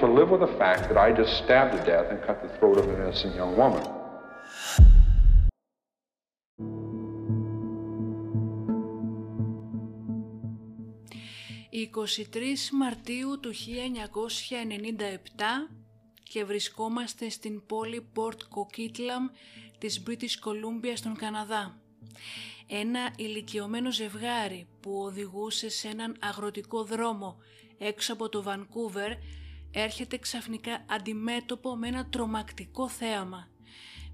To live with the fact that I just stabbed to death and cut the throat of an innocent young woman. Η 23 Μαρτίου του 1997 και βρισκόμαστε στην πόλη Port Coquitlam της British Columbia στον Καναδά. Ένα ηλικιωμένο ζευγάρι που οδηγούσε σε έναν αγροτικό δρόμο έξω από το Βανκούβερ έρχεται ξαφνικά αντιμέτωπο με ένα τρομακτικό θέαμα.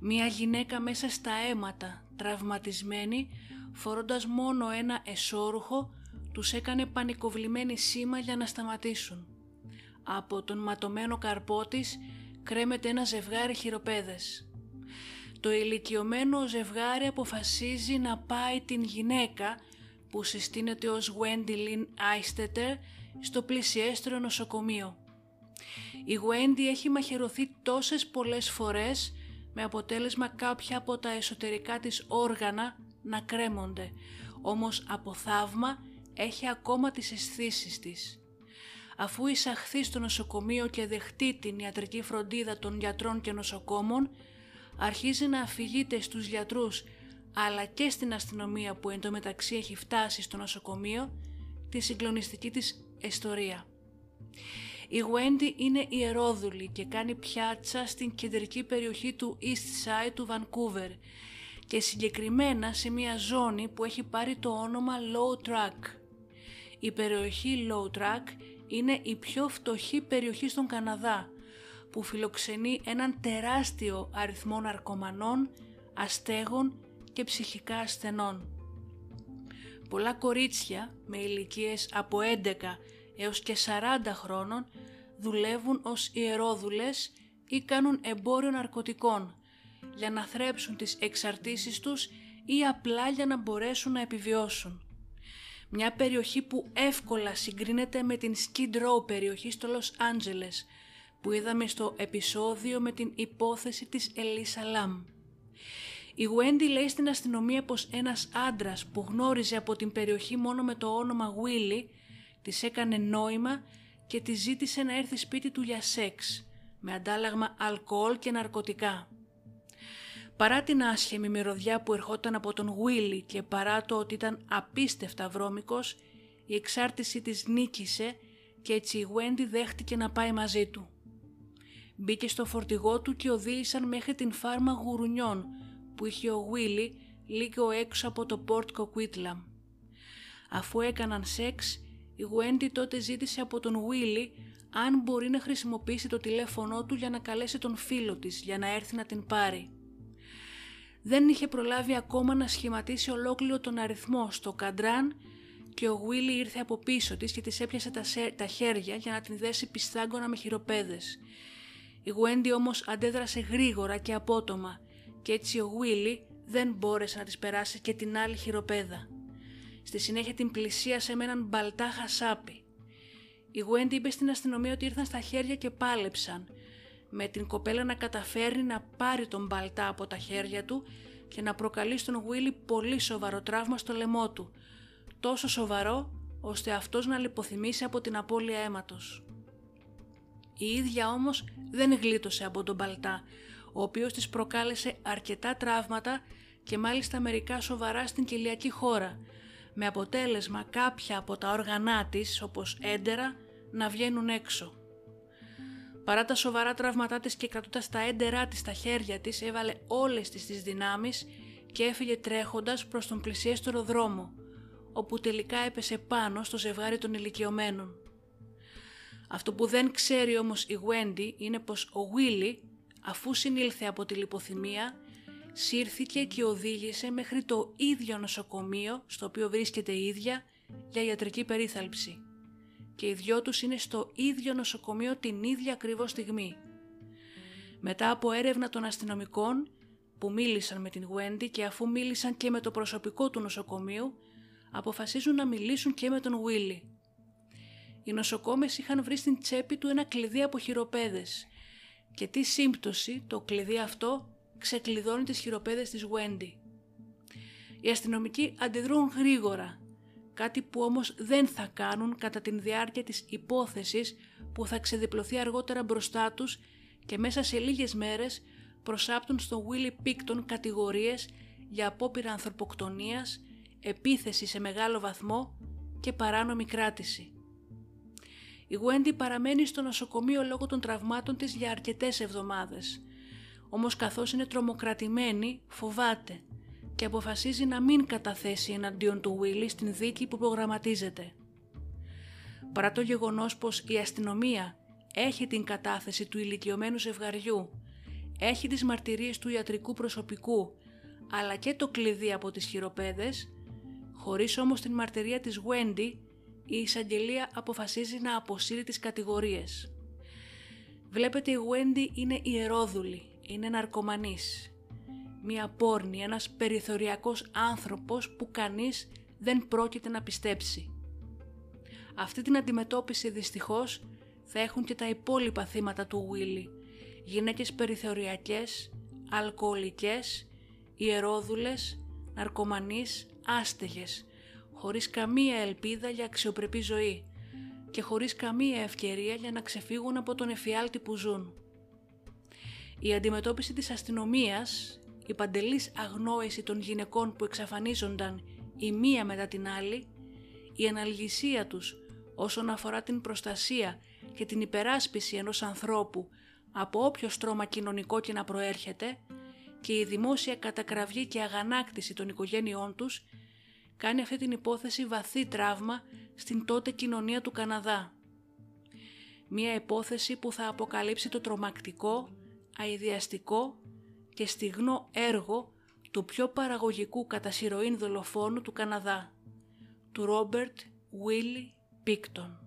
Μια γυναίκα μέσα στα αίματα, τραυματισμένη, φορώντας μόνο ένα εσώρουχο, τους έκανε πανικοβλημένη σήμα για να σταματήσουν. Από τον ματωμένο καρπό της κρέμεται ένα ζευγάρι χειροπέδες. Το ηλικιωμένο ζευγάρι αποφασίζει να πάει την γυναίκα που συστήνεται ως Wendy Lynn Eistetter στο πλησιέστερο νοσοκομείο. Η Wendy έχει μαχαιρωθεί τόσες πολλές φορές με αποτέλεσμα κάποια από τα εσωτερικά της όργανα να κρέμονται, όμως από θαύμα έχει ακόμα τις αισθήσεις της. Αφού εισαχθεί στο νοσοκομείο και δεχτεί την ιατρική φροντίδα των γιατρών και νοσοκόμων, αρχίζει να αφηγείται στους γιατρούς αλλά και στην αστυνομία που εντωμεταξύ έχει φτάσει στο νοσοκομείο τη συγκλονιστική της ιστορία. Η Wendy είναι ιερόδουλη και κάνει πιάτσα στην κεντρική περιοχή του East Side του Vancouver και συγκεκριμένα σε μια ζώνη που έχει πάρει το όνομα Low Track. Η περιοχή Low Track είναι η πιο φτωχή περιοχή στον Καναδά που φιλοξενεί έναν τεράστιο αριθμό ναρκωμανών, αστέγων και ψυχικά ασθενών. Πολλά κορίτσια με ηλικίες από 11 έως και 40 χρόνων δουλεύουν ως ιερόδουλες ή κάνουν εμπόριο ναρκωτικών για να θρέψουν τις εξαρτήσεις τους ή απλά για να μπορέσουν να επιβιώσουν. Μια περιοχή που εύκολα συγκρίνεται με την Skid Row περιοχή στο Los Angeles που είδαμε στο επεισόδιο με την υπόθεση της Ελίσα Λαμ. Η Wendy λέει στην αστυνομία πως ένας άντρας που γνώριζε από την περιοχή μόνο με το όνομα Willy της έκανε νόημα και της ζήτησε να έρθει σπίτι του για σεξ, με αντάλλαγμα αλκοόλ και ναρκωτικά. Παρά την άσχημη μυρωδιά που ερχόταν από τον Willy και παρά το ότι ήταν απίστευτα βρώμικος, η εξάρτηση της νίκησε και έτσι η Wendy δέχτηκε να πάει μαζί του. Μπήκε στο φορτηγό του και οδήγησαν μέχρι την φάρμα γουρουνιών που είχε ο Willy λίγο έξω από το Port Coquitlam. Αφού έκαναν σεξ, η Wendy τότε ζήτησε από τον Willy αν μπορεί να χρησιμοποιήσει το τηλέφωνό του για να καλέσει τον φίλο της για να έρθει να την πάρει. Δεν είχε προλάβει ακόμα να σχηματίσει ολόκληρο τον αριθμό στο καντράν και ο Willy ήρθε από πίσω της και της έπιασε τα, σε- τα χέρια για να την δέσει πιστάγκωνα με χειροπέδες. Η Wendy όμως αντέδρασε γρήγορα και απότομα και έτσι ο Willy δεν μπόρεσε να της περάσει και την άλλη χειροπέδα. Στη συνέχεια την πλησίασε με έναν μπαλτά χασάπι. Η Wendy είπε στην αστυνομία ότι ήρθαν στα χέρια και πάλεψαν, με την κοπέλα να καταφέρει να πάρει τον μπαλτά από τα χέρια του και να προκαλεί στον Βίλι πολύ σοβαρό τραύμα στο λαιμό του, τόσο σοβαρό ώστε αυτός να λιποθυμήσει από την απώλεια αίματος. Η ίδια όμως δεν γλίτωσε από τον Μπαλτά, ο οποίος της προκάλεσε αρκετά τραύματα και μάλιστα μερικά σοβαρά στην κοιλιακή χώρα, με αποτέλεσμα κάποια από τα όργανά της, όπως έντερα, να βγαίνουν έξω. Παρά τα σοβαρά τραύματά της και κρατώντας τα έντερά της στα χέρια της, έβαλε όλες τις τις δυνάμεις και έφυγε τρέχοντας προς τον πλησιέστερο δρόμο, όπου τελικά έπεσε πάνω στο ζευγάρι των ηλικιωμένων. Αυτό που δεν ξέρει όμως η Wendy είναι πως ο Willy, αφού συνήλθε από τη λιποθυμία, σύρθηκε και οδήγησε μέχρι το ίδιο νοσοκομείο στο οποίο βρίσκεται η ίδια για ιατρική περίθαλψη. Και οι δυο τους είναι στο ίδιο νοσοκομείο την ίδια ακριβώς στιγμή. Μετά από έρευνα των αστυνομικών που μίλησαν με την Wendy και αφού μίλησαν και με το προσωπικό του νοσοκομείου, αποφασίζουν να μιλήσουν και με τον Willy. Οι νοσοκόμες είχαν βρει στην τσέπη του ένα κλειδί από χειροπέδες και τι σύμπτωση το κλειδί αυτό ξεκλειδώνει τις χειροπέδες της Wendy. Οι αστυνομικοί αντιδρούν γρήγορα, κάτι που όμως δεν θα κάνουν κατά την διάρκεια της υπόθεσης που θα ξεδιπλωθεί αργότερα μπροστά τους και μέσα σε λίγες μέρες προσάπτουν στον Willy Picton κατηγορίες για απόπειρα ανθρωποκτονίας, επίθεση σε μεγάλο βαθμό και παράνομη κράτηση. Η Wendy παραμένει στο νοσοκομείο λόγω των τραυμάτων της για αρκετές εβδομάδες. Όμως καθώς είναι τρομοκρατημένη φοβάται και αποφασίζει να μην καταθέσει εναντίον του Willy στην δίκη που προγραμματίζεται. Παρά το γεγονός πως η αστυνομία έχει την κατάθεση του ηλικιωμένου ζευγαριού, έχει τις μαρτυρίες του ιατρικού προσωπικού, αλλά και το κλειδί από τις χειροπέδες, χωρίς όμως την μαρτυρία της Wendy, η εισαγγελία αποφασίζει να αποσύρει τις κατηγορίες. Βλέπετε η Wendy είναι ιερόδουλη, είναι ναρκωμανής. Μία πόρνη, ένας περιθωριακός άνθρωπος που κανείς δεν πρόκειται να πιστέψει. Αυτή την αντιμετώπιση δυστυχώς θα έχουν και τα υπόλοιπα θύματα του Willy. Γυναίκες περιθωριακές, αλκοολικές, ιερόδουλες, ναρκωμανείς, άστεγες, χωρίς καμία ελπίδα για αξιοπρεπή ζωή και χωρίς καμία ευκαιρία για να ξεφύγουν από τον εφιάλτη που ζουν. Η αντιμετώπιση της αστυνομίας, η παντελής αγνόηση των γυναικών που εξαφανίζονταν η μία μετά την άλλη, η αναλγησία τους όσον αφορά την προστασία και την υπεράσπιση ενός ανθρώπου από όποιο στρώμα κοινωνικό και να προέρχεται και η δημόσια κατακραυγή και αγανάκτηση των οικογένειών τους κάνει αυτή την υπόθεση βαθύ τραύμα στην τότε κοινωνία του Καναδά. Μία υπόθεση που θα αποκαλύψει το τρομακτικό, αειδιαστικό και στιγνό έργο του πιο παραγωγικού κατά δολοφόνου του Καναδά, του Ρόμπερτ Βίλι Πίκτον.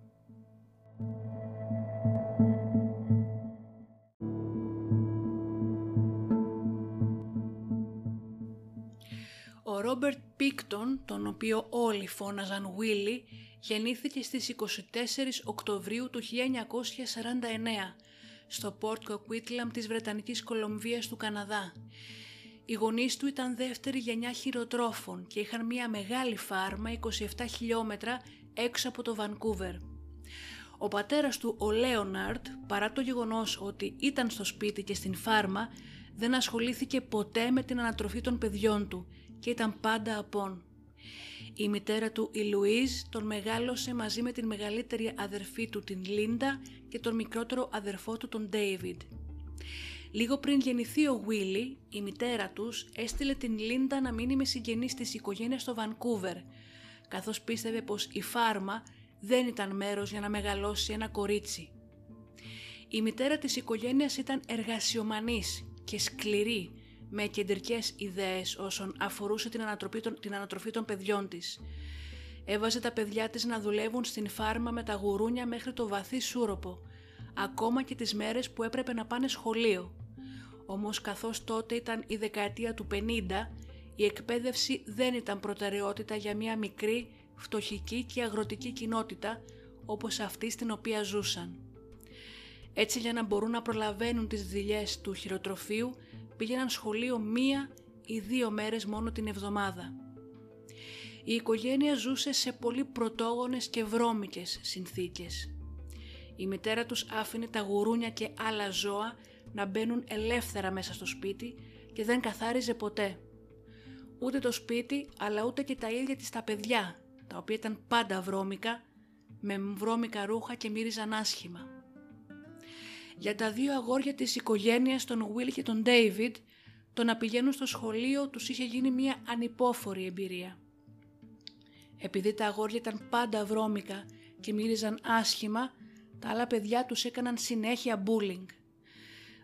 Ο Ρόμπερτ Πίκτον, τον οποίο όλοι φώναζαν Willy, γεννήθηκε στις 24 Οκτωβρίου του 1949 στο Πόρτ Κοκουίτλαμ της Βρετανικής Κολομβίας του Καναδά. Οι γονείς του ήταν δεύτερη γενιά χοιροτρόφων και είχαν μια μεγάλη φάρμα 27 χιλιόμετρα έξω από το Βανκούβερ. Ο πατέρας του, ο Λέοναρντ, παρά το γεγονός ότι ήταν στο σπίτι και στην φάρμα, δεν ασχολήθηκε ποτέ με την ανατροφή των παιδιών του και ήταν πάντα απών. Η μητέρα του, η Λουίζ, τον μεγάλωσε μαζί με την μεγαλύτερη αδερφή του, την Λίντα, και τον μικρότερο αδερφό του, τον Ντέιβιντ. Λίγο πριν γεννηθεί ο Βίλι, η μητέρα τους έστειλε την Λίντα να μείνει με συγγενείς της οικογένειας στο Βανκούβερ, καθώς πίστευε πως η φάρμα δεν ήταν μέρος για να μεγαλώσει ένα κορίτσι. Η μητέρα της οικογένειας ήταν εργασιομανής και σκληρή με κεντρικές ιδέες όσον αφορούσε την ανατροφή, των, την ανατροφή των παιδιών της. Έβαζε τα παιδιά της να δουλεύουν στην φάρμα με τα γουρούνια μέχρι το βαθύ σούροπο, ακόμα και τις μέρες που έπρεπε να πάνε σχολείο. Όμως καθώς τότε ήταν η δεκαετία του 50, η εκπαίδευση δεν ήταν προτεραιότητα για μια μικρή, φτωχική και αγροτική κοινότητα όπως αυτή στην οποία ζούσαν. Έτσι για να μπορούν να προλαβαίνουν τις δουλειές του χειροτροφείου πήγαιναν σχολείο μία ή δύο μέρες μόνο την εβδομάδα. Η οικογένεια ζούσε σε πολύ πρωτόγονες και βρώμικες συνθήκες. Η μητέρα τους άφηνε τα γουρούνια και άλλα ζώα να μπαίνουν ελεύθερα μέσα στο σπίτι και δεν καθάριζε ποτέ. Ούτε το σπίτι αλλά ούτε και τα ίδια της τα παιδιά, τα οποία ήταν πάντα βρώμικα, με βρώμικα ρούχα και μύριζαν άσχημα. Για τα δύο αγόρια της οικογένειας, τον Will και τον David, το να πηγαίνουν στο σχολείο τους είχε γίνει μια ανυπόφορη εμπειρία. Επειδή τα αγόρια ήταν πάντα βρώμικα και μύριζαν άσχημα, τα άλλα παιδιά τους έκαναν συνέχεια bullying.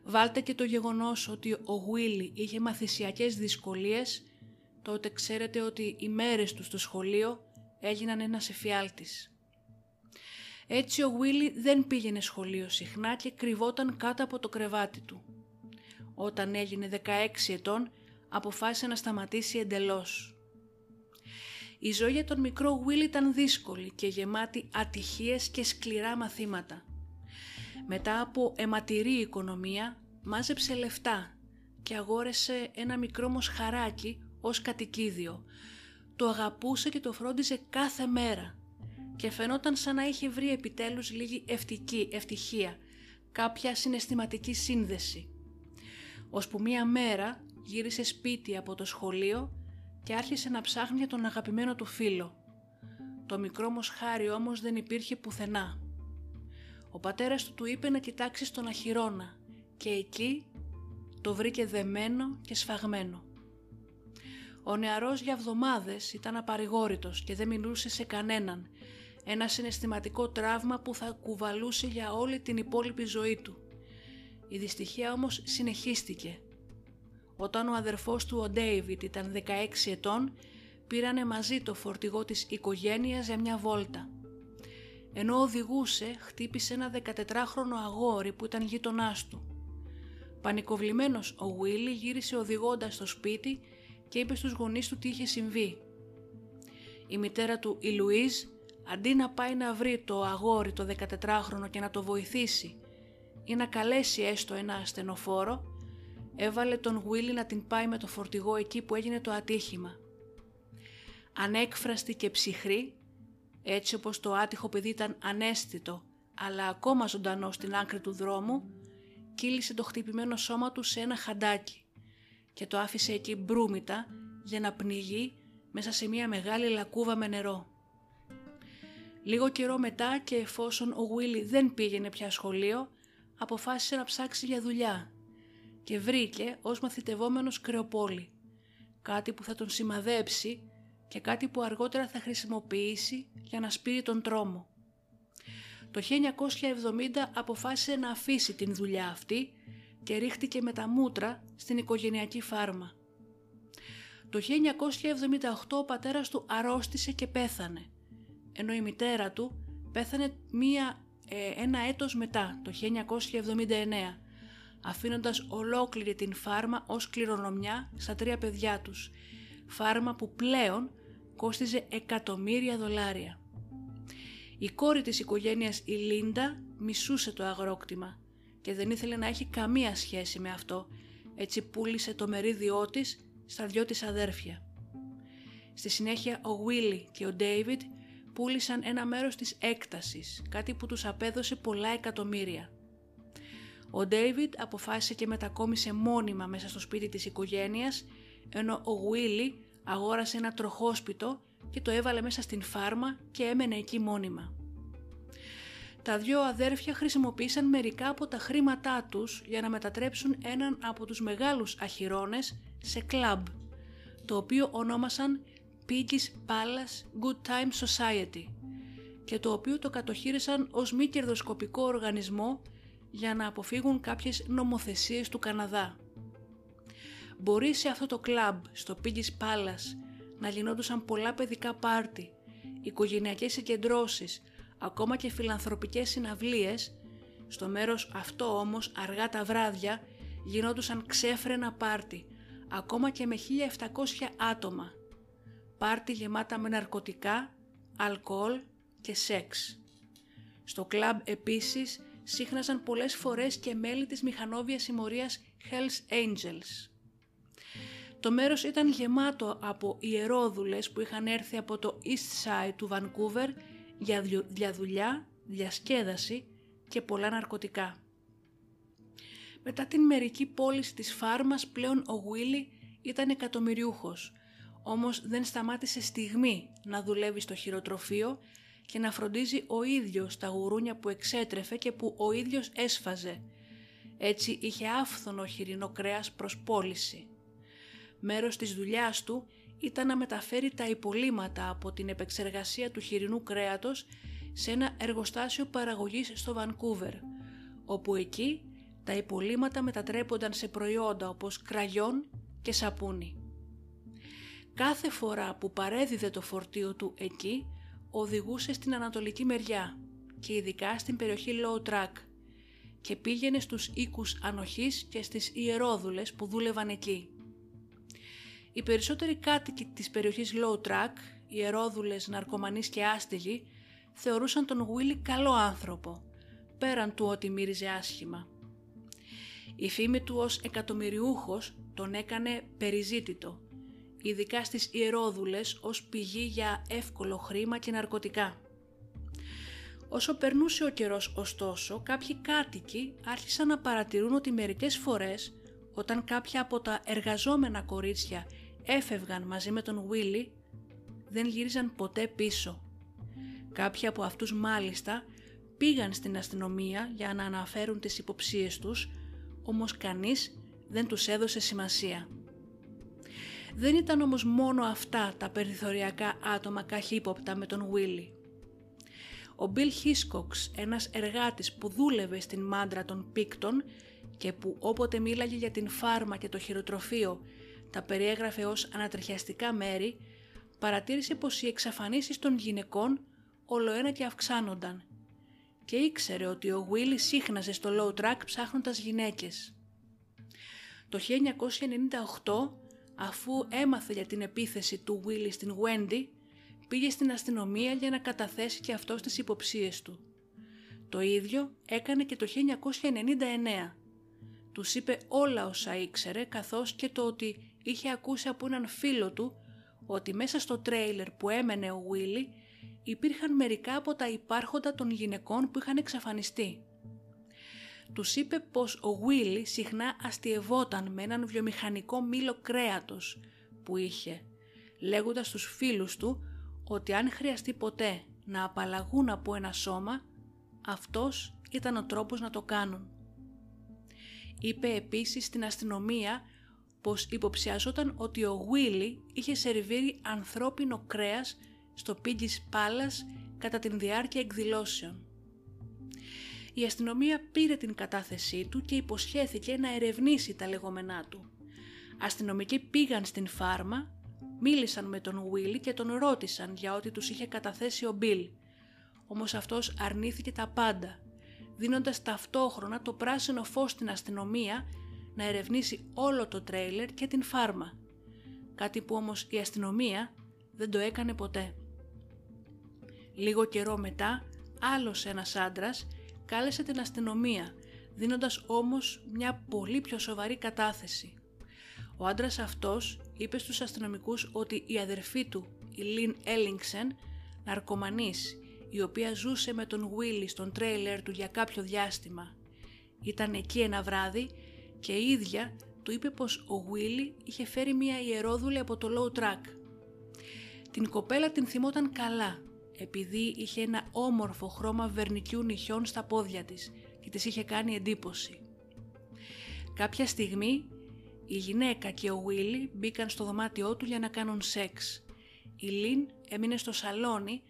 Βάλτε και το γεγονός ότι ο Willy είχε μαθησιακές δυσκολίες, τότε ξέρετε ότι οι μέρες του στο σχολείο έγιναν ένας εφιάλτης. Έτσι ο Willy δεν πήγαινε σχολείο συχνά και κρυβόταν κάτω από το κρεβάτι του. Όταν έγινε 16 ετών αποφάσισε να σταματήσει εντελώς. Η ζωή για τον μικρό Will ήταν δύσκολη και γεμάτη ατυχίες και σκληρά μαθήματα. Μετά από αιματηρή οικονομία μάζεψε λεφτά και αγόρεσε ένα μικρό μοσχαράκι ως κατοικίδιο. Το αγαπούσε και το φρόντιζε κάθε μέρα και φαινόταν σαν να είχε βρει επιτέλους λίγη ευτική, ευτυχία, κάποια συναισθηματική σύνδεση. Ώσπου μία μέρα γύρισε σπίτι από το σχολείο και άρχισε να ψάχνει για τον αγαπημένο του φίλο. Το μικρό μοσχάρι όμως δεν υπήρχε πουθενά. Ο πατέρας του του είπε να κοιτάξει στον αχυρώνα και εκεί το βρήκε δεμένο και σφαγμένο. Ο νεαρός για εβδομάδες ήταν απαρηγόρητος και δεν μιλούσε σε κανέναν. Ένα συναισθηματικό τραύμα που θα κουβαλούσε για όλη την υπόλοιπη ζωή του. Η δυστυχία όμως συνεχίστηκε όταν ο αδερφός του ο Ντέιβιτ ήταν 16 ετών, πήρανε μαζί το φορτηγό της οικογένειας για μια βόλτα. Ενώ οδηγούσε, χτύπησε ένα 14χρονο αγόρι που ήταν γείτονάς του. Πανικοβλημένος ο Βίλι γύρισε οδηγώντας στο σπίτι και είπε στους γονείς του τι είχε συμβεί. Η μητέρα του, η Λουίζ, αντί να πάει να βρει το αγόρι το 14χρονο και να το βοηθήσει ή να καλέσει έστω ένα ασθενοφόρο, έβαλε τον Γουίλι να την πάει με το φορτηγό εκεί που έγινε το ατύχημα. Ανέκφραστη και ψυχρή, έτσι όπως το άτυχο παιδί ήταν ανέστητο, αλλά ακόμα ζωντανό στην άκρη του δρόμου, κύλησε το χτυπημένο σώμα του σε ένα χαντάκι και το άφησε εκεί μπρούμητα για να πνιγεί μέσα σε μια μεγάλη λακκούβα με νερό. Λίγο καιρό μετά και εφόσον ο Γουίλι δεν πήγαινε πια σχολείο, αποφάσισε να ψάξει για δουλειά και βρήκε ως μαθητευόμενος κρεοπόλη, κάτι που θα τον σημαδέψει και κάτι που αργότερα θα χρησιμοποιήσει για να σπείρει τον τρόμο. Το 1970 αποφάσισε να αφήσει την δουλειά αυτή και ρίχτηκε με τα μούτρα στην οικογενειακή φάρμα. Το 1978 ο πατέρας του αρρώστησε και πέθανε, ενώ η μητέρα του πέθανε μία, ε, ένα έτος μετά, το 1979, αφήνοντας ολόκληρη την φάρμα ως κληρονομιά στα τρία παιδιά τους, φάρμα που πλέον κόστιζε εκατομμύρια δολάρια. Η κόρη της οικογένειας η Λίντα μισούσε το αγρόκτημα και δεν ήθελε να έχει καμία σχέση με αυτό, έτσι πούλησε το μερίδιό της στα δυο της αδέρφια. Στη συνέχεια ο Βίλι και ο Ντέιβιντ πούλησαν ένα μέρος της έκτασης, κάτι που τους απέδωσε πολλά εκατομμύρια. Ο Ντέιβιντ αποφάσισε και μετακόμισε μόνιμα μέσα στο σπίτι της οικογένειας, ενώ ο Γουίλι αγόρασε ένα τροχόσπιτο και το έβαλε μέσα στην φάρμα και έμενε εκεί μόνιμα. Τα δυο αδέρφια χρησιμοποίησαν μερικά από τα χρήματά τους για να μετατρέψουν έναν από τους μεγάλους αχυρώνες σε κλαμπ, το οποίο ονόμασαν Piggy's Palace Good Time Society και το οποίο το κατοχύρισαν ως μη κερδοσκοπικό οργανισμό για να αποφύγουν κάποιες νομοθεσίες του Καναδά. Μπορεί σε αυτό το κλαμπ, στο Piggy's Palace, να γινόντουσαν πολλά παιδικά πάρτι, οικογενειακές συγκεντρώσεις, ακόμα και φιλανθρωπικές συναυλίες, στο μέρος αυτό όμως αργά τα βράδια γινόντουσαν ξέφρενα πάρτι, ακόμα και με 1700 άτομα. Πάρτι γεμάτα με ναρκωτικά, αλκοόλ και σεξ. Στο κλαμπ επίσης σύχναζαν πολλές φορές και μέλη της μηχανόβιας συμμορίας Hells Angels. Το μέρος ήταν γεμάτο από ιερόδουλες που είχαν έρθει από το East Side του Vancouver για δουλειά, διασκέδαση και πολλά ναρκωτικά. Μετά την μερική πώληση της φάρμας πλέον ο Γουίλι ήταν εκατομμυριούχος, όμως δεν σταμάτησε στιγμή να δουλεύει στο χειροτροφείο και να φροντίζει ο ίδιος τα γουρούνια που εξέτρεφε και που ο ίδιος έσφαζε. Έτσι είχε άφθονο χοιρινό κρέας προς πώληση. Μέρος της δουλειάς του ήταν να μεταφέρει τα υπολείμματα από την επεξεργασία του χοιρινού κρέατος σε ένα εργοστάσιο παραγωγής στο Βανκούβερ, όπου εκεί τα υπολείμματα μετατρέπονταν σε προϊόντα όπως κραγιόν και σαπούνι. Κάθε φορά που παρέδιδε το φορτίο του εκεί, οδηγούσε στην ανατολική μεριά και ειδικά στην περιοχή Low Track και πήγαινε στους οίκους ανοχής και στις ιερόδουλες που δούλευαν εκεί. Οι περισσότεροι κάτοικοι της περιοχής Low Track, ιερόδουλες, ναρκωμανείς και άστιγοι, θεωρούσαν τον Γουίλι καλό άνθρωπο, πέραν του ότι μύριζε άσχημα. Η φήμη του ως εκατομμυριούχος τον έκανε περιζήτητο, ειδικά στις ιερόδουλες ως πηγή για εύκολο χρήμα και ναρκωτικά. Όσο περνούσε ο καιρός ωστόσο, κάποιοι κάτοικοι άρχισαν να παρατηρούν ότι μερικές φορές, όταν κάποια από τα εργαζόμενα κορίτσια έφευγαν μαζί με τον Βίλι, δεν γύριζαν ποτέ πίσω. Κάποιοι από αυτούς μάλιστα πήγαν στην αστυνομία για να αναφέρουν τις υποψίες τους, όμως κανείς δεν τους έδωσε σημασία. Δεν ήταν όμως μόνο αυτά τα περιθωριακά άτομα καχύποπτα με τον Βίλι. Ο Μπιλ Χίσκοξ, ένας εργάτης που δούλευε στην μάντρα των πίκτων και που όποτε μίλαγε για την φάρμα και το χειροτροφείο τα περιέγραφε ως ανατριχιαστικά μέρη, παρατήρησε πως οι εξαφανίσεις των γυναικών ολοένα και αυξάνονταν και ήξερε ότι ο Βίλι σύχναζε στο low track ψάχνοντας γυναίκες. Το 1998 αφού έμαθε για την επίθεση του Willy στην Wendy, πήγε στην αστυνομία για να καταθέσει και αυτό τις υποψίες του. Το ίδιο έκανε και το 1999. Τους είπε όλα όσα ήξερε καθώς και το ότι είχε ακούσει από έναν φίλο του ότι μέσα στο τρέιλερ που έμενε ο Willy υπήρχαν μερικά από τα υπάρχοντα των γυναικών που είχαν εξαφανιστεί τους είπε πως ο Βίλι συχνά αστειευόταν με έναν βιομηχανικό μήλο κρέατος που είχε, λέγοντας στους φίλους του ότι αν χρειαστεί ποτέ να απαλλαγούν από ένα σώμα, αυτός ήταν ο τρόπος να το κάνουν. Είπε επίσης στην αστυνομία πως υποψιαζόταν ότι ο Βίλι είχε σερβίρει ανθρώπινο κρέας στο Piggy's Palace κατά την διάρκεια εκδηλώσεων η αστυνομία πήρε την κατάθεσή του και υποσχέθηκε να ερευνήσει τα λεγόμενά του. Αστυνομικοί πήγαν στην φάρμα, μίλησαν με τον Βίλι και τον ρώτησαν για ό,τι τους είχε καταθέσει ο Μπιλ. Όμως αυτός αρνήθηκε τα πάντα, δίνοντας ταυτόχρονα το πράσινο φως στην αστυνομία να ερευνήσει όλο το τρέιλερ και την φάρμα. Κάτι που όμως η αστυνομία δεν το έκανε ποτέ. Λίγο καιρό μετά, άλλος ένας άντρας κάλεσε την αστυνομία, δίνοντας όμως μια πολύ πιο σοβαρή κατάθεση. Ο άντρας αυτός είπε στους αστυνομικούς ότι η αδερφή του, η Λίν Έλινγκσεν, ναρκωμανής, η οποία ζούσε με τον Βίλι στον τρέιλερ του για κάποιο διάστημα, ήταν εκεί ένα βράδυ και η ίδια του είπε πως ο Βίλι είχε φέρει μια ιερόδουλη από το low track. Την κοπέλα την θυμόταν καλά επειδή είχε ένα όμορφο χρώμα βερνικιού νυχιών στα πόδια της και της είχε κάνει εντύπωση. Κάποια στιγμή η γυναίκα και ο Βίλι μπήκαν στο δωμάτιό του για να κάνουν σεξ. Η Λίν έμεινε στο σαλόνι,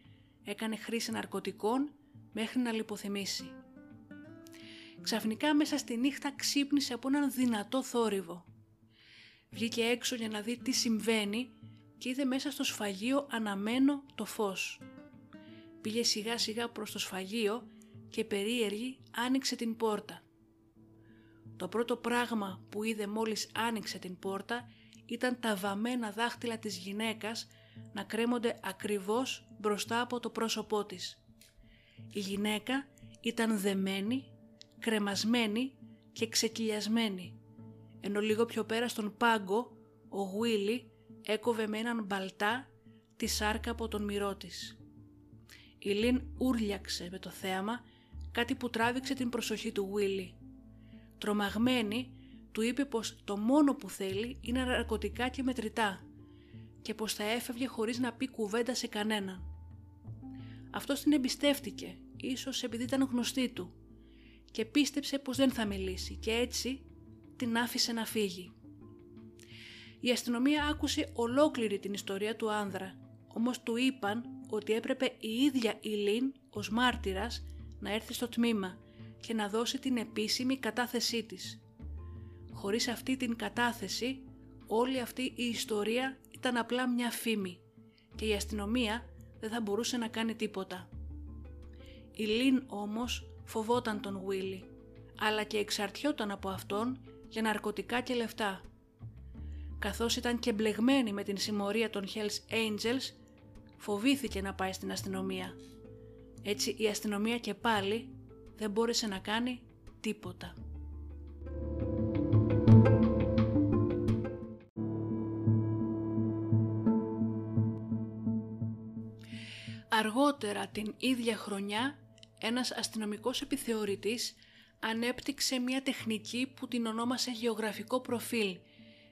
έκανε χρήση ναρκωτικών μέχρι να λιποθυμήσει. Ξαφνικά μέσα στη νύχτα ξύπνησε από έναν δυνατό θόρυβο. Βγήκε έξω για να δει τι συμβαίνει και είδε μέσα στο σφαγείο αναμένο το φως πήγε σιγά σιγά προς το σφαγείο και περίεργη άνοιξε την πόρτα. Το πρώτο πράγμα που είδε μόλις άνοιξε την πόρτα ήταν τα βαμμένα δάχτυλα της γυναίκας να κρέμονται ακριβώς μπροστά από το πρόσωπό της. Η γυναίκα ήταν δεμένη, κρεμασμένη και ξεκυλιασμένη, ενώ λίγο πιο πέρα στον πάγκο ο Γουίλι έκοβε με έναν μπαλτά τη σάρκα από τον μυρό της. Η Λίν ούρλιαξε με το θέαμα, κάτι που τράβηξε την προσοχή του Γουίλι. Τρομαγμένη, του είπε πως το μόνο που θέλει είναι ναρκωτικά και μετρητά και πως θα έφευγε χωρίς να πει κουβέντα σε κανέναν. Αυτός την εμπιστεύτηκε, ίσως επειδή ήταν γνωστή του και πίστεψε πως δεν θα μιλήσει και έτσι την άφησε να φύγει. Η αστυνομία άκουσε ολόκληρη την ιστορία του άνδρα, όμως του είπαν ότι έπρεπε η ίδια η Λίν ως μάρτυρας να έρθει στο τμήμα και να δώσει την επίσημη κατάθεσή της. Χωρίς αυτή την κατάθεση, όλη αυτή η ιστορία ήταν απλά μια φήμη και η αστυνομία δεν θα μπορούσε να κάνει τίποτα. Η Λίν όμως φοβόταν τον Βίλι, αλλά και εξαρτιόταν από αυτόν για ναρκωτικά και λεφτά. Καθώς ήταν και μπλεγμένη με την συμμορία των Hells Angels, φοβήθηκε να πάει στην αστυνομία. Έτσι η αστυνομία και πάλι δεν μπόρεσε να κάνει τίποτα. Αργότερα την ίδια χρονιά ένας αστυνομικός επιθεωρητής ανέπτυξε μια τεχνική που την ονόμασε γεωγραφικό προφίλ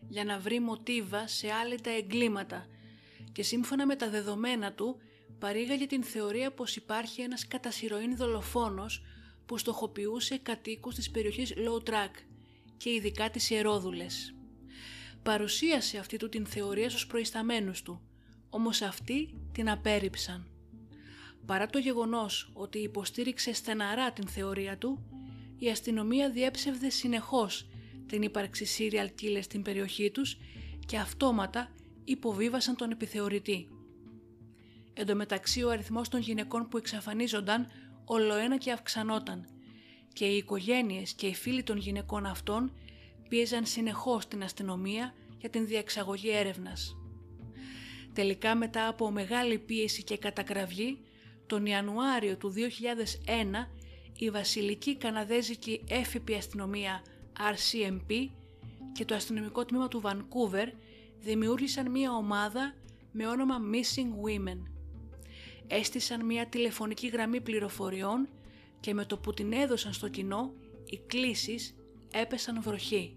για να βρει μοτίβα σε τα εγκλήματα και σύμφωνα με τα δεδομένα του παρήγαγε την θεωρία πως υπάρχει ένας κατασυρωήν δολοφόνος που στοχοποιούσε κατοίκους της περιοχής Low Track και ειδικά τις Ιερόδουλες. Παρουσίασε αυτή του την θεωρία στους προϊσταμένους του, όμως αυτοί την απέρριψαν. Παρά το γεγονός ότι υποστήριξε στεναρά την θεωρία του, η αστυνομία διέψευδε συνεχώς την ύπαρξη serial killers στην περιοχή τους και αυτόματα υποβίβασαν τον επιθεωρητή. Εν τω μεταξύ ο αριθμός των γυναικών που εξαφανίζονταν ολοένα και αυξανόταν και οι οικογένειες και οι φίλοι των γυναικών αυτών πίεζαν συνεχώς την αστυνομία για την διεξαγωγή έρευνας. Τελικά μετά από μεγάλη πίεση και κατακραυγή, τον Ιανουάριο του 2001 η Βασιλική Καναδέζικη Έφυπη Αστυνομία RCMP και το αστυνομικό τμήμα του Βανκούβερ δημιούργησαν μία ομάδα με όνομα Missing Women. Έστησαν μία τηλεφωνική γραμμή πληροφοριών και με το που την έδωσαν στο κοινό, οι κλήσεις έπεσαν βροχή.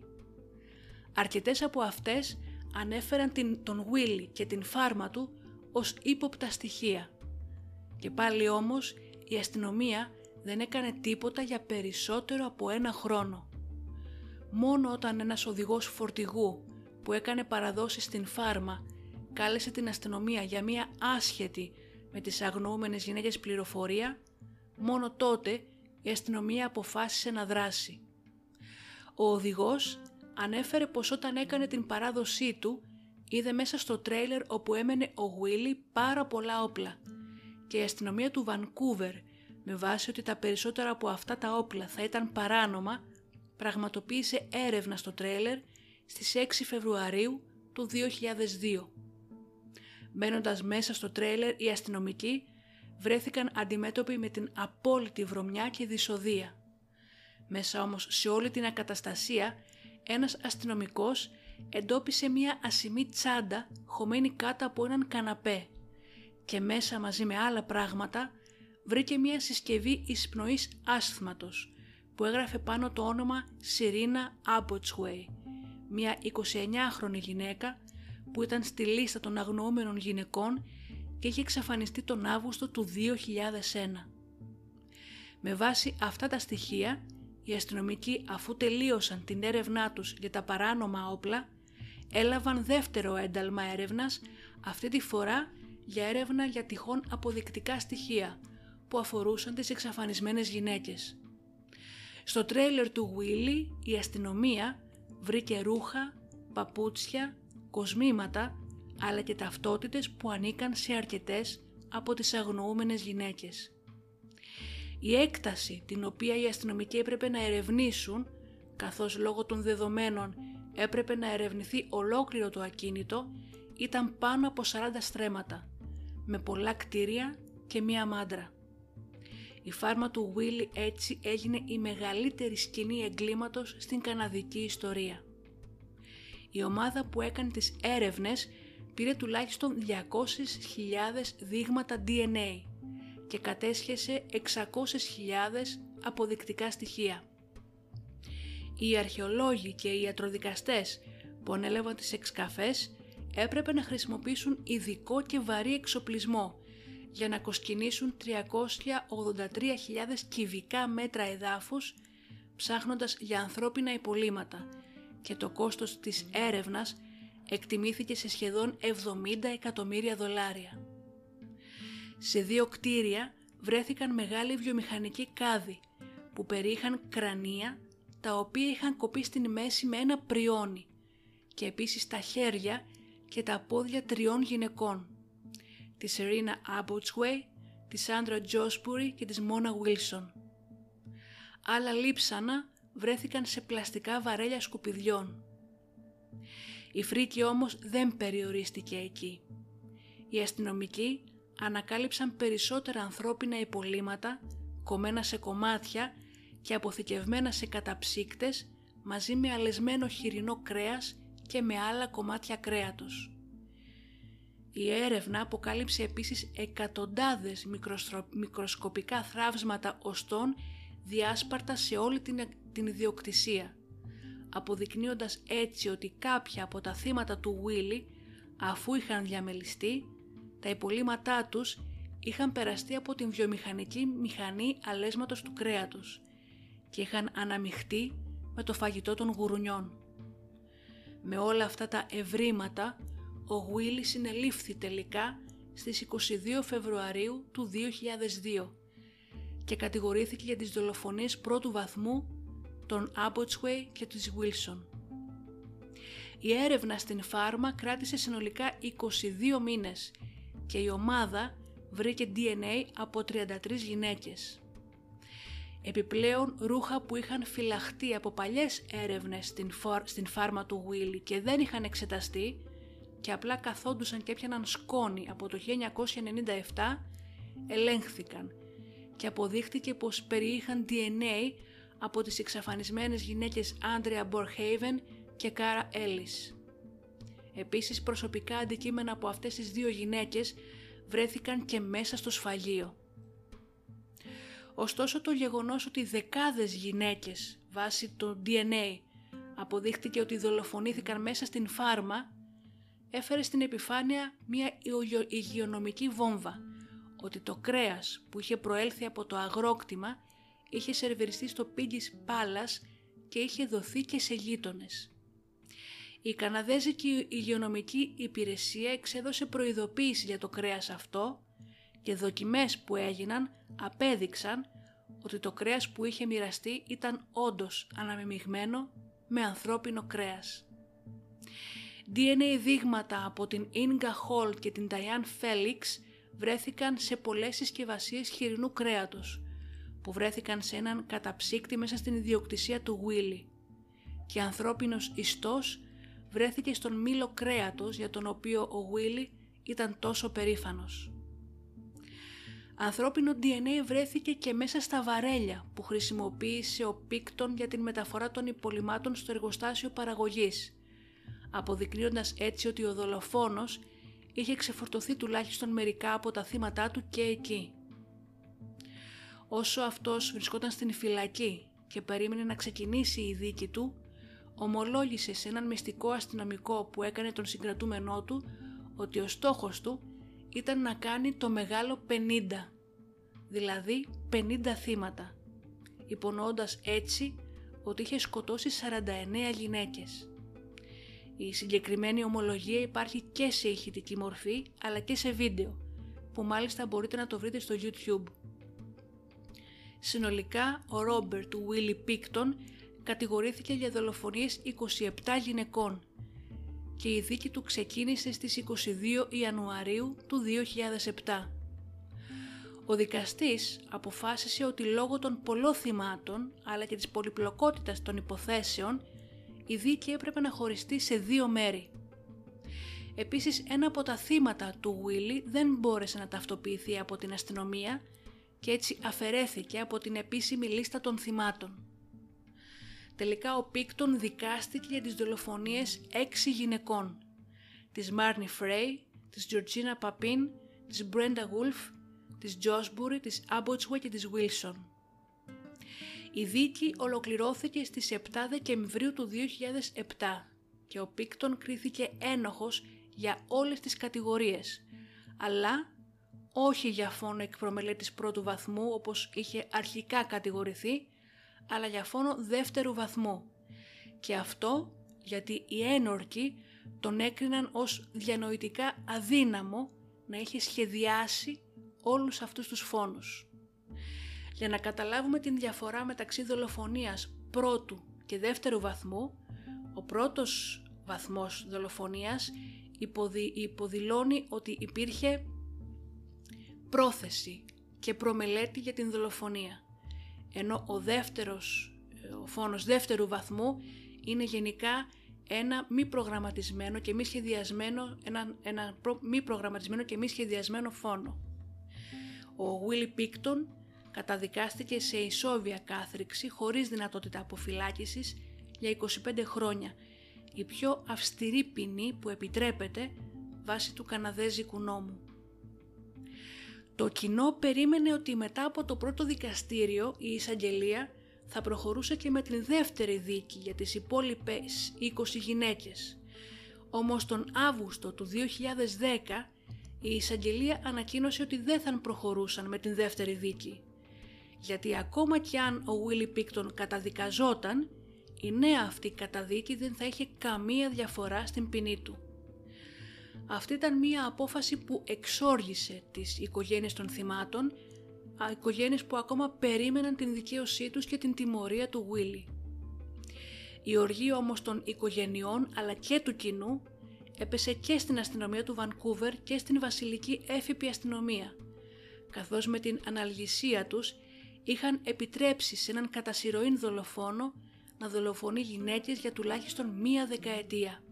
Αρκετές από αυτές ανέφεραν την, τον Willy και την φάρμα του ως ύποπτα στοιχεία. Και πάλι όμως η αστυνομία δεν έκανε τίποτα για περισσότερο από ένα χρόνο. Μόνο όταν ένας οδηγός φορτηγού που έκανε παραδόσεις στην φάρμα κάλεσε την αστυνομία για μία άσχετη με τις αγνοούμενες γυναίκες πληροφορία, μόνο τότε η αστυνομία αποφάσισε να δράσει. Ο οδηγός ανέφερε πως όταν έκανε την παράδοσή του είδε μέσα στο τρέιλερ όπου έμενε ο Γουίλι πάρα πολλά όπλα και η αστυνομία του Βανκούβερ με βάση ότι τα περισσότερα από αυτά τα όπλα θα ήταν παράνομα πραγματοποίησε έρευνα στο τρέιλερ στις 6 Φεβρουαρίου του 2002. Μπαίνοντα μέσα στο τρέιλερ οι αστυνομικοί βρέθηκαν αντιμέτωποι με την απόλυτη βρωμιά και δυσοδεία. Μέσα όμως σε όλη την ακαταστασία ένας αστυνομικός εντόπισε μια ασημή τσάντα χωμένη κάτω από έναν καναπέ και μέσα μαζί με άλλα πράγματα βρήκε μια συσκευή εισπνοής άσθματος που έγραφε πάνω το όνομα Σιρήνα Άμποτσουέι, μια 29χρονη γυναίκα που ήταν στη λίστα των αγνοούμενων γυναικών και είχε εξαφανιστεί τον Αύγουστο του 2001. Με βάση αυτά τα στοιχεία, οι αστυνομικοί αφού τελείωσαν την έρευνά τους για τα παράνομα όπλα, έλαβαν δεύτερο ένταλμα έρευνας, αυτή τη φορά για έρευνα για τυχόν αποδεικτικά στοιχεία που αφορούσαν τις εξαφανισμένες γυναίκες. Στο τρέιλερ του Willy η αστυνομία βρήκε ρούχα, παπούτσια, κοσμήματα αλλά και ταυτότητες που ανήκαν σε αρκετές από τις αγνοούμενες γυναίκες. Η έκταση την οποία οι αστυνομικοί έπρεπε να ερευνήσουν καθώς λόγω των δεδομένων έπρεπε να ερευνηθεί ολόκληρο το ακίνητο ήταν πάνω από 40 στρέμματα, με πολλά κτίρια και μία μάντρα. Η φάρμα του Willy έτσι έγινε η μεγαλύτερη σκηνή εγκλήματος στην καναδική ιστορία. Η ομάδα που έκανε τις έρευνες πήρε τουλάχιστον 200.000 δείγματα DNA και κατέσχεσε 600.000 αποδεικτικά στοιχεία. Οι αρχαιολόγοι και οι ιατροδικαστές που ανέλαβαν τις εξκαφές έπρεπε να χρησιμοποιήσουν ειδικό και βαρύ εξοπλισμό για να κοσκινήσουν 383.000 κυβικά μέτρα εδάφους ψάχνοντας για ανθρώπινα υπολείμματα και το κόστος της έρευνας εκτιμήθηκε σε σχεδόν 70 εκατομμύρια δολάρια. Σε δύο κτίρια βρέθηκαν μεγάλοι βιομηχανικοί κάδοι που περίχαν κρανία τα οποία είχαν κοπεί στην μέση με ένα πριόνι και επίσης τα χέρια και τα πόδια τριών γυναικών τη Σερίνα Abbotsway, τη Σάντρα Τζόσπουρι και της Μόνα Βίλσον. Άλλα λείψανα βρέθηκαν σε πλαστικά βαρέλια σκουπιδιών. Η φρίκη όμως δεν περιορίστηκε εκεί. Οι αστυνομικοί ανακάλυψαν περισσότερα ανθρώπινα υπολείμματα κομμένα σε κομμάτια και αποθηκευμένα σε καταψύκτες μαζί με αλεσμένο χοιρινό κρέας και με άλλα κομμάτια κρέατος. Η έρευνα αποκάλυψε επίσης εκατοντάδες μικροσκοπικά θράψματα οστών διάσπαρτα σε όλη την, την ιδιοκτησία, αποδεικνύοντας έτσι ότι κάποια από τα θύματα του Βίλι, αφού είχαν διαμελιστεί, τα υπολείμματά τους είχαν περαστεί από την βιομηχανική μηχανή αλέσματος του κρέατος και είχαν αναμειχτεί με το φαγητό των γουρουνιών. Με όλα αυτά τα ευρήματα, ο Γουίλι συνελήφθη τελικά στις 22 Φεβρουαρίου του 2002 και κατηγορήθηκε για τις δολοφονίες πρώτου βαθμού των Abbotsway και της Wilson. Η έρευνα στην φάρμα κράτησε συνολικά 22 μήνες και η ομάδα βρήκε DNA από 33 γυναίκες. Επιπλέον ρούχα που είχαν φυλαχτεί από παλιές έρευνες στην, στην φάρμα του Willy και δεν είχαν εξεταστεί και απλά καθόντουσαν και έπιαναν σκόνη από το 1997 ελέγχθηκαν και αποδείχτηκε πως περιείχαν DNA από τις εξαφανισμένες γυναίκες Άντρεα Μπορχέιβεν και Κάρα Έλλης. Επίσης προσωπικά αντικείμενα από αυτές τις δύο γυναίκες βρέθηκαν και μέσα στο σφαγείο. Ωστόσο το γεγονός ότι δεκάδες γυναίκες βάσει το DNA αποδείχτηκε ότι δολοφονήθηκαν μέσα στην φάρμα έφερε στην επιφάνεια μια υγειονομική βόμβα ότι το κρέας που είχε προέλθει από το αγρόκτημα είχε σερβεριστεί στο Piggy's Πάλας και είχε δοθεί και σε γείτονες. Η Καναδέζικη Υγειονομική Υπηρεσία εξέδωσε προειδοποίηση για το κρέας αυτό και δοκιμές που έγιναν απέδειξαν ότι το κρέας που είχε μοιραστεί ήταν όντως αναμειγμένο με ανθρώπινο κρέας. DNA δείγματα από την Inga Hall και την Diane Felix βρέθηκαν σε πολλές συσκευασίες χοιρινού κρέατος που βρέθηκαν σε έναν καταψύκτη μέσα στην ιδιοκτησία του Willy και ανθρώπινος ιστός βρέθηκε στον μήλο κρέατος για τον οποίο ο Willy ήταν τόσο περήφανος. Ανθρώπινο DNA βρέθηκε και μέσα στα βαρέλια που χρησιμοποίησε ο Πίκτον για την μεταφορά των υπολοιμάτων στο εργοστάσιο παραγωγής, αποδεικνύοντας έτσι ότι ο δολοφόνος είχε ξεφορτωθεί τουλάχιστον μερικά από τα θύματά του και εκεί. Όσο αυτός βρισκόταν στην φυλακή και περίμενε να ξεκινήσει η δίκη του, ομολόγησε σε έναν μυστικό αστυνομικό που έκανε τον συγκρατούμενό του ότι ο στόχος του ήταν να κάνει το μεγάλο 50, δηλαδή 50 θύματα, υπονοώντας έτσι ότι είχε σκοτώσει 49 γυναίκες. Η συγκεκριμένη ομολογία υπάρχει και σε ηχητική μορφή αλλά και σε βίντεο, που μάλιστα μπορείτε να το βρείτε στο YouTube. Συνολικά, ο Ρόμπερτ του Willy Πίκτον κατηγορήθηκε για δολοφονίες 27 γυναικών και η δίκη του ξεκίνησε στις 22 Ιανουαρίου του 2007. Ο δικαστής αποφάσισε ότι λόγω των πολλών θυμάτων αλλά και της πολυπλοκότητας των υποθέσεων η δίκη έπρεπε να χωριστεί σε δύο μέρη. Επίσης ένα από τα θύματα του Willy δεν μπόρεσε να ταυτοποιηθεί από την αστυνομία και έτσι αφαιρέθηκε από την επίσημη λίστα των θυμάτων. Τελικά ο Πίκτον δικάστηκε για τις δολοφονίες έξι γυναικών, της Μάρνι Φρέι, της Τζορτζίνα Παπίν, της Μπρέντα Γουλφ, της Τζόσμπουρι, της Άμποτσουε και της Βίλσον. Η δίκη ολοκληρώθηκε στις 7 Δεκεμβρίου του 2007 και ο Πίκτον κρίθηκε ένοχος για όλες τις κατηγορίες, αλλά όχι για φόνο εκ προμελέτης πρώτου βαθμού όπως είχε αρχικά κατηγορηθεί, αλλά για φόνο δεύτερου βαθμού. Και αυτό γιατί οι ένορκοι τον έκριναν ως διανοητικά αδύναμο να έχει σχεδιάσει όλους αυτούς τους φόνους. Για να καταλάβουμε την διαφορά μεταξύ δολοφονίας πρώτου και δεύτερου βαθμού, ο πρώτος βαθμός δολοφονίας υποδη, υποδηλώνει ότι υπήρχε πρόθεση και προμελέτη για την δολοφονία, ενώ ο δεύτερος, ο φόνος δεύτερου βαθμού είναι γενικά ένα μη προγραμματισμένο και μη σχεδιασμένο, ένα, ένα μη προγραμματισμένο και μη σχεδιασμένο φόνο. Ο Willy Πίκτον καταδικάστηκε σε ισόβια κάθριξη χωρίς δυνατότητα αποφυλάκησης για 25 χρόνια, η πιο αυστηρή ποινή που επιτρέπεται βάσει του Καναδέζικου νόμου. Το κοινό περίμενε ότι μετά από το πρώτο δικαστήριο η εισαγγελία θα προχωρούσε και με την δεύτερη δίκη για τις υπόλοιπες 20 γυναίκες. Όμως τον Αύγουστο του 2010 η εισαγγελία ανακοίνωσε ότι δεν θα προχωρούσαν με την δεύτερη δίκη. Γιατί ακόμα κι αν ο Willy Πίκτον καταδικαζόταν, η νέα αυτή καταδίκη δεν θα είχε καμία διαφορά στην ποινή του. Αυτή ήταν μία απόφαση που εξόργησε τις οικογένειες των θυμάτων, οικογένειες που ακόμα περίμεναν την δικαίωσή τους και την τιμωρία του Willy. Η οργή όμως των οικογενειών αλλά και του κοινού έπεσε και στην αστυνομία του Βανκούβερ και στην βασιλική έφυπη αστυνομία, καθώς με την αναλγησία τους είχαν επιτρέψει σε έναν κατασυρωήν δολοφόνο να δολοφονεί γυναίκες για τουλάχιστον μία δεκαετία.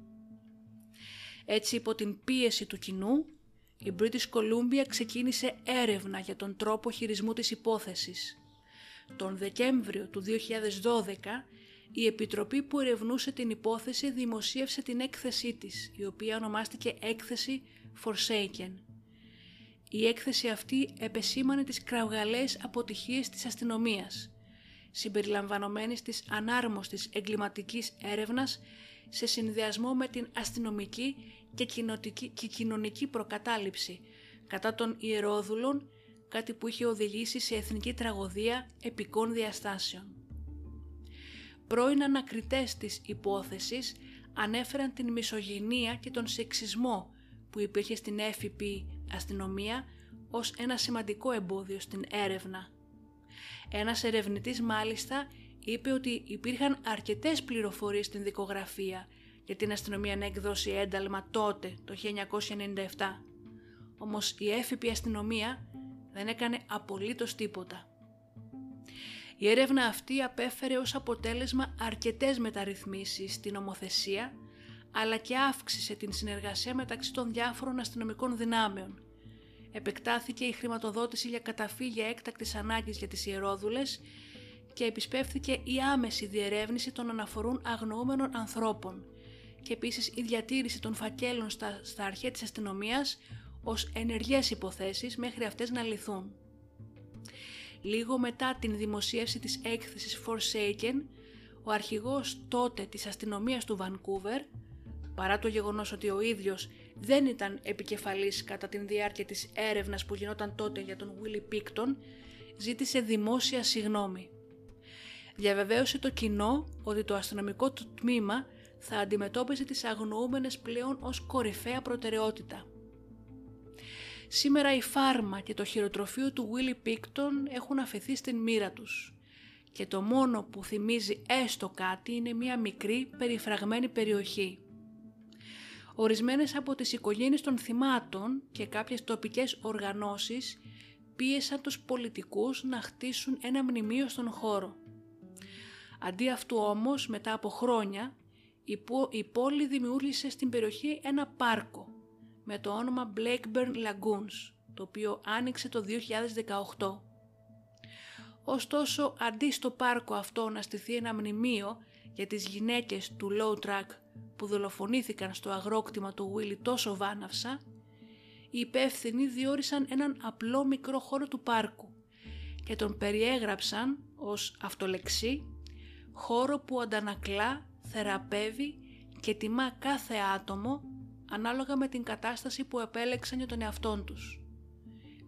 Έτσι υπό την πίεση του κοινού, η British Columbia ξεκίνησε έρευνα για τον τρόπο χειρισμού της υπόθεσης. Τον Δεκέμβριο του 2012 η Επιτροπή που ερευνούσε την υπόθεση δημοσίευσε την έκθεσή της, η οποία ονομάστηκε έκθεση Forsaken. Η έκθεση αυτή επεσήμανε τις κραυγαλές αποτυχίες της αστυνομίας, συμπεριλαμβανομένης της ανάρμοστης εγκληματικής έρευνας σε συνδυασμό με την αστυνομική και, και κοινωνική προκατάληψη κατά των ιερόδουλων, κάτι που είχε οδηγήσει σε εθνική τραγωδία επικών διαστάσεων. Πρώην ανακριτές της υπόθεσης ανέφεραν την μισογυνία και τον σεξισμό που υπήρχε στην έφυπη αστυνομία ως ένα σημαντικό εμπόδιο στην έρευνα. Ένας ερευνητής μάλιστα είπε ότι υπήρχαν αρκετές πληροφορίες στην δικογραφία για την αστυνομία να εκδώσει ένταλμα τότε, το 1997. Όμως η έφυπη αστυνομία δεν έκανε απολύτως τίποτα. Η έρευνα αυτή απέφερε ως αποτέλεσμα αρκετές μεταρρυθμίσεις στην νομοθεσία, αλλά και αύξησε την συνεργασία μεταξύ των διάφορων αστυνομικών δυνάμεων. Επεκτάθηκε η χρηματοδότηση για καταφύγια έκτακτης ανάγκης για τις ιερόδουλες και επισπεύθηκε η άμεση διερεύνηση των αναφορούν αγνοούμενων ανθρώπων και επίσης η διατήρηση των φακέλων στα, στα αρχαία της αστυνομίας ως ενεργές υποθέσεις μέχρι αυτές να λυθούν. Λίγο μετά την δημοσίευση της έκθεσης Forsaken, ο αρχηγός τότε της αστυνομίας του Βανκούβερ, παρά το γεγονός ότι ο ίδιος δεν ήταν επικεφαλής κατά την διάρκεια της έρευνας που γινόταν τότε για τον Willy Πίκτον, ζήτησε δημόσια συγνώμη. Διαβεβαίωσε το κοινό ότι το αστυνομικό του τμήμα θα αντιμετώπιζε τις αγνοούμενες πλέον ως κορυφαία προτεραιότητα. Σήμερα η φάρμα και το χειροτροφείο του Willy Πίκτον έχουν αφαιθεί στην μοίρα τους και το μόνο που θυμίζει έστω κάτι είναι μια μικρή περιφραγμένη περιοχή. Ορισμένες από τις οικογένειες των θυμάτων και κάποιες τοπικές οργανώσεις πίεσαν τους πολιτικούς να χτίσουν ένα μνημείο στον χώρο. Αντί αυτού όμως, μετά από χρόνια, η πόλη δημιούργησε στην περιοχή ένα πάρκο με το όνομα Blackburn Lagoons, το οποίο άνοιξε το 2018. Ωστόσο, αντί στο πάρκο αυτό να στηθεί ένα μνημείο για τις γυναίκες του Low Track που δολοφονήθηκαν στο αγρόκτημα του Willy τόσο βάναυσα, οι υπεύθυνοι διόρισαν έναν απλό μικρό χώρο του πάρκου και τον περιέγραψαν ως αυτολεξή χώρο που αντανακλά, θεραπεύει και τιμά κάθε άτομο ανάλογα με την κατάσταση που επέλεξαν για τον εαυτόν τους.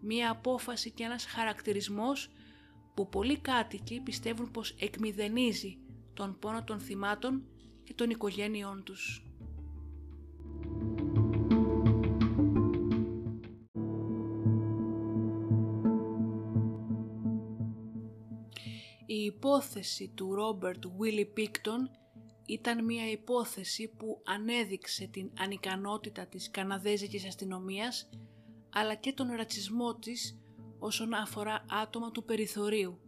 Μία απόφαση και ένας χαρακτηρισμός που πολλοί κάτοικοι πιστεύουν πως εκμηδενίζει τον πόνο των θυμάτων και των οικογένειών τους. Η υπόθεση του Ρόμπερτ Βίλι Πίκτον ήταν μια υπόθεση που ανέδειξε την ανικανότητα της Καναδέζικης αστυνομίας αλλά και τον ρατσισμό της όσον αφορά άτομα του περιθωρίου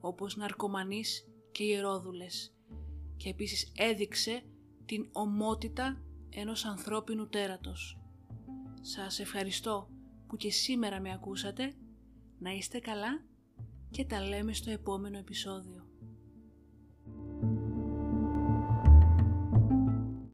όπως ναρκωμανείς και ιερόδουλες και επίσης έδειξε την ομότητα ενός ανθρώπινου τέρατος. Σας ευχαριστώ που και σήμερα με ακούσατε, να είστε καλά και τα λέμε στο επόμενο επεισόδιο.